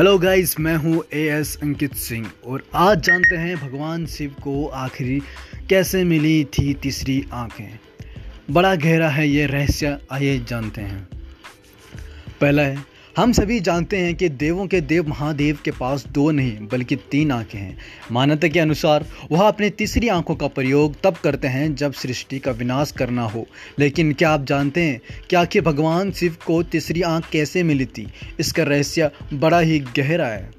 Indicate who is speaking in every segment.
Speaker 1: Hello guys मैं हूँ A S Ankit Singh और आज जानते हैं भगवान शिव को आखिरी कैसे मिली थी तीसरी आँखें। बड़ा गहरा है ये रहस्य, आइए जानते हैं। पहला है हम सभी जानते हैं कि देवों के देव महादेव के पास दो नहीं, बल्कि तीन आँखें हैं। मान्यता के अनुसार, वह अपनी तीसरी आँखों का प्रयोग तब करते हैं जब सृष्टि का विनाश करना हो। लेकिन क्या आप जानते हैं कि आखिर भगवान शिव को तीसरी आँख कैसे मिली थी? इसका रहस्य बड़ा ही गहरा है।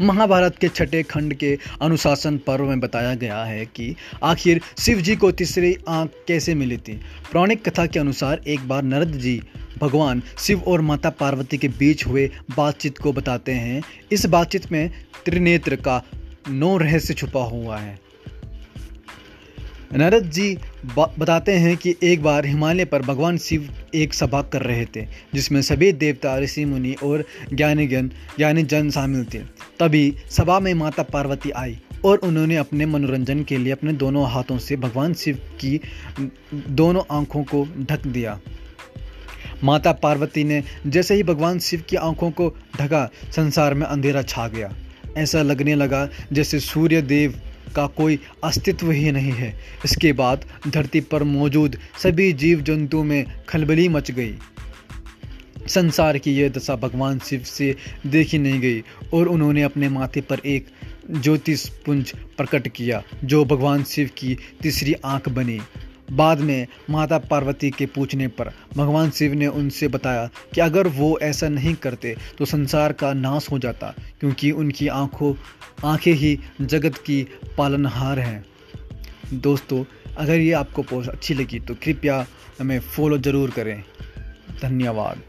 Speaker 1: महाभारत के छठे खंड के अनुशासन पर्व में बताया गया है कि आखिर शिव जी को तीसरी आँख कैसे मिली थी? पौराणिक कथा के अनुसार एक बार नरद जी भगवान शिव और माता पार्वती के बीच हुए बातचीत को बताते हैं। इस बातचीत में त्रिनेत्र का नौ रहस्य छुपा हुआ है। नरद जी बताते हैं कि एक बार हिमालय पर भगवान शिव एक सभा कर रहे थे, जिसमें सभी देवता, ऋषि मुनि और ज्ञानीगण ज्ञानी जन शामिल थे। तभी सभा में माता पार्वती आई और उन्होंने अपने मनोरंजन के लिए अपने दोनों हाथों से भगवान शिव की, दोनों आँखों को ढक दिया। माता पार्वती ने जैसे ही भगवान शिव की आँखों को ढका, संसार में अंधेरा छा गया। ऐसा लगने लगा जैसे सूर्य देव का कोई अस्तित्व ही नहीं है। इसके बाद धरती पर मौजूद सभी जीव जंतु में खलबली मच गई। संसार की यह दशा भगवान शिव से देखी नहीं गई और उन्होंने अपने माथे पर एक ज्योतिष पुंज प्रकट किया, जो भगवान शिव की तीसरी आँख बनी। बाद में माता पार्वती के पूछने पर भगवान शिव ने उनसे बताया कि अगर वो ऐसा नहीं करते तो संसार का नाश हो जाता, क्योंकि उनकी आँखों आँखें ही जगत की पालनहार हैं। दोस्तों, अगर ये आपको पोस्ट अच्छी लगी तो कृपया हमें फॉलो ज़रूर करें। धन्यवाद।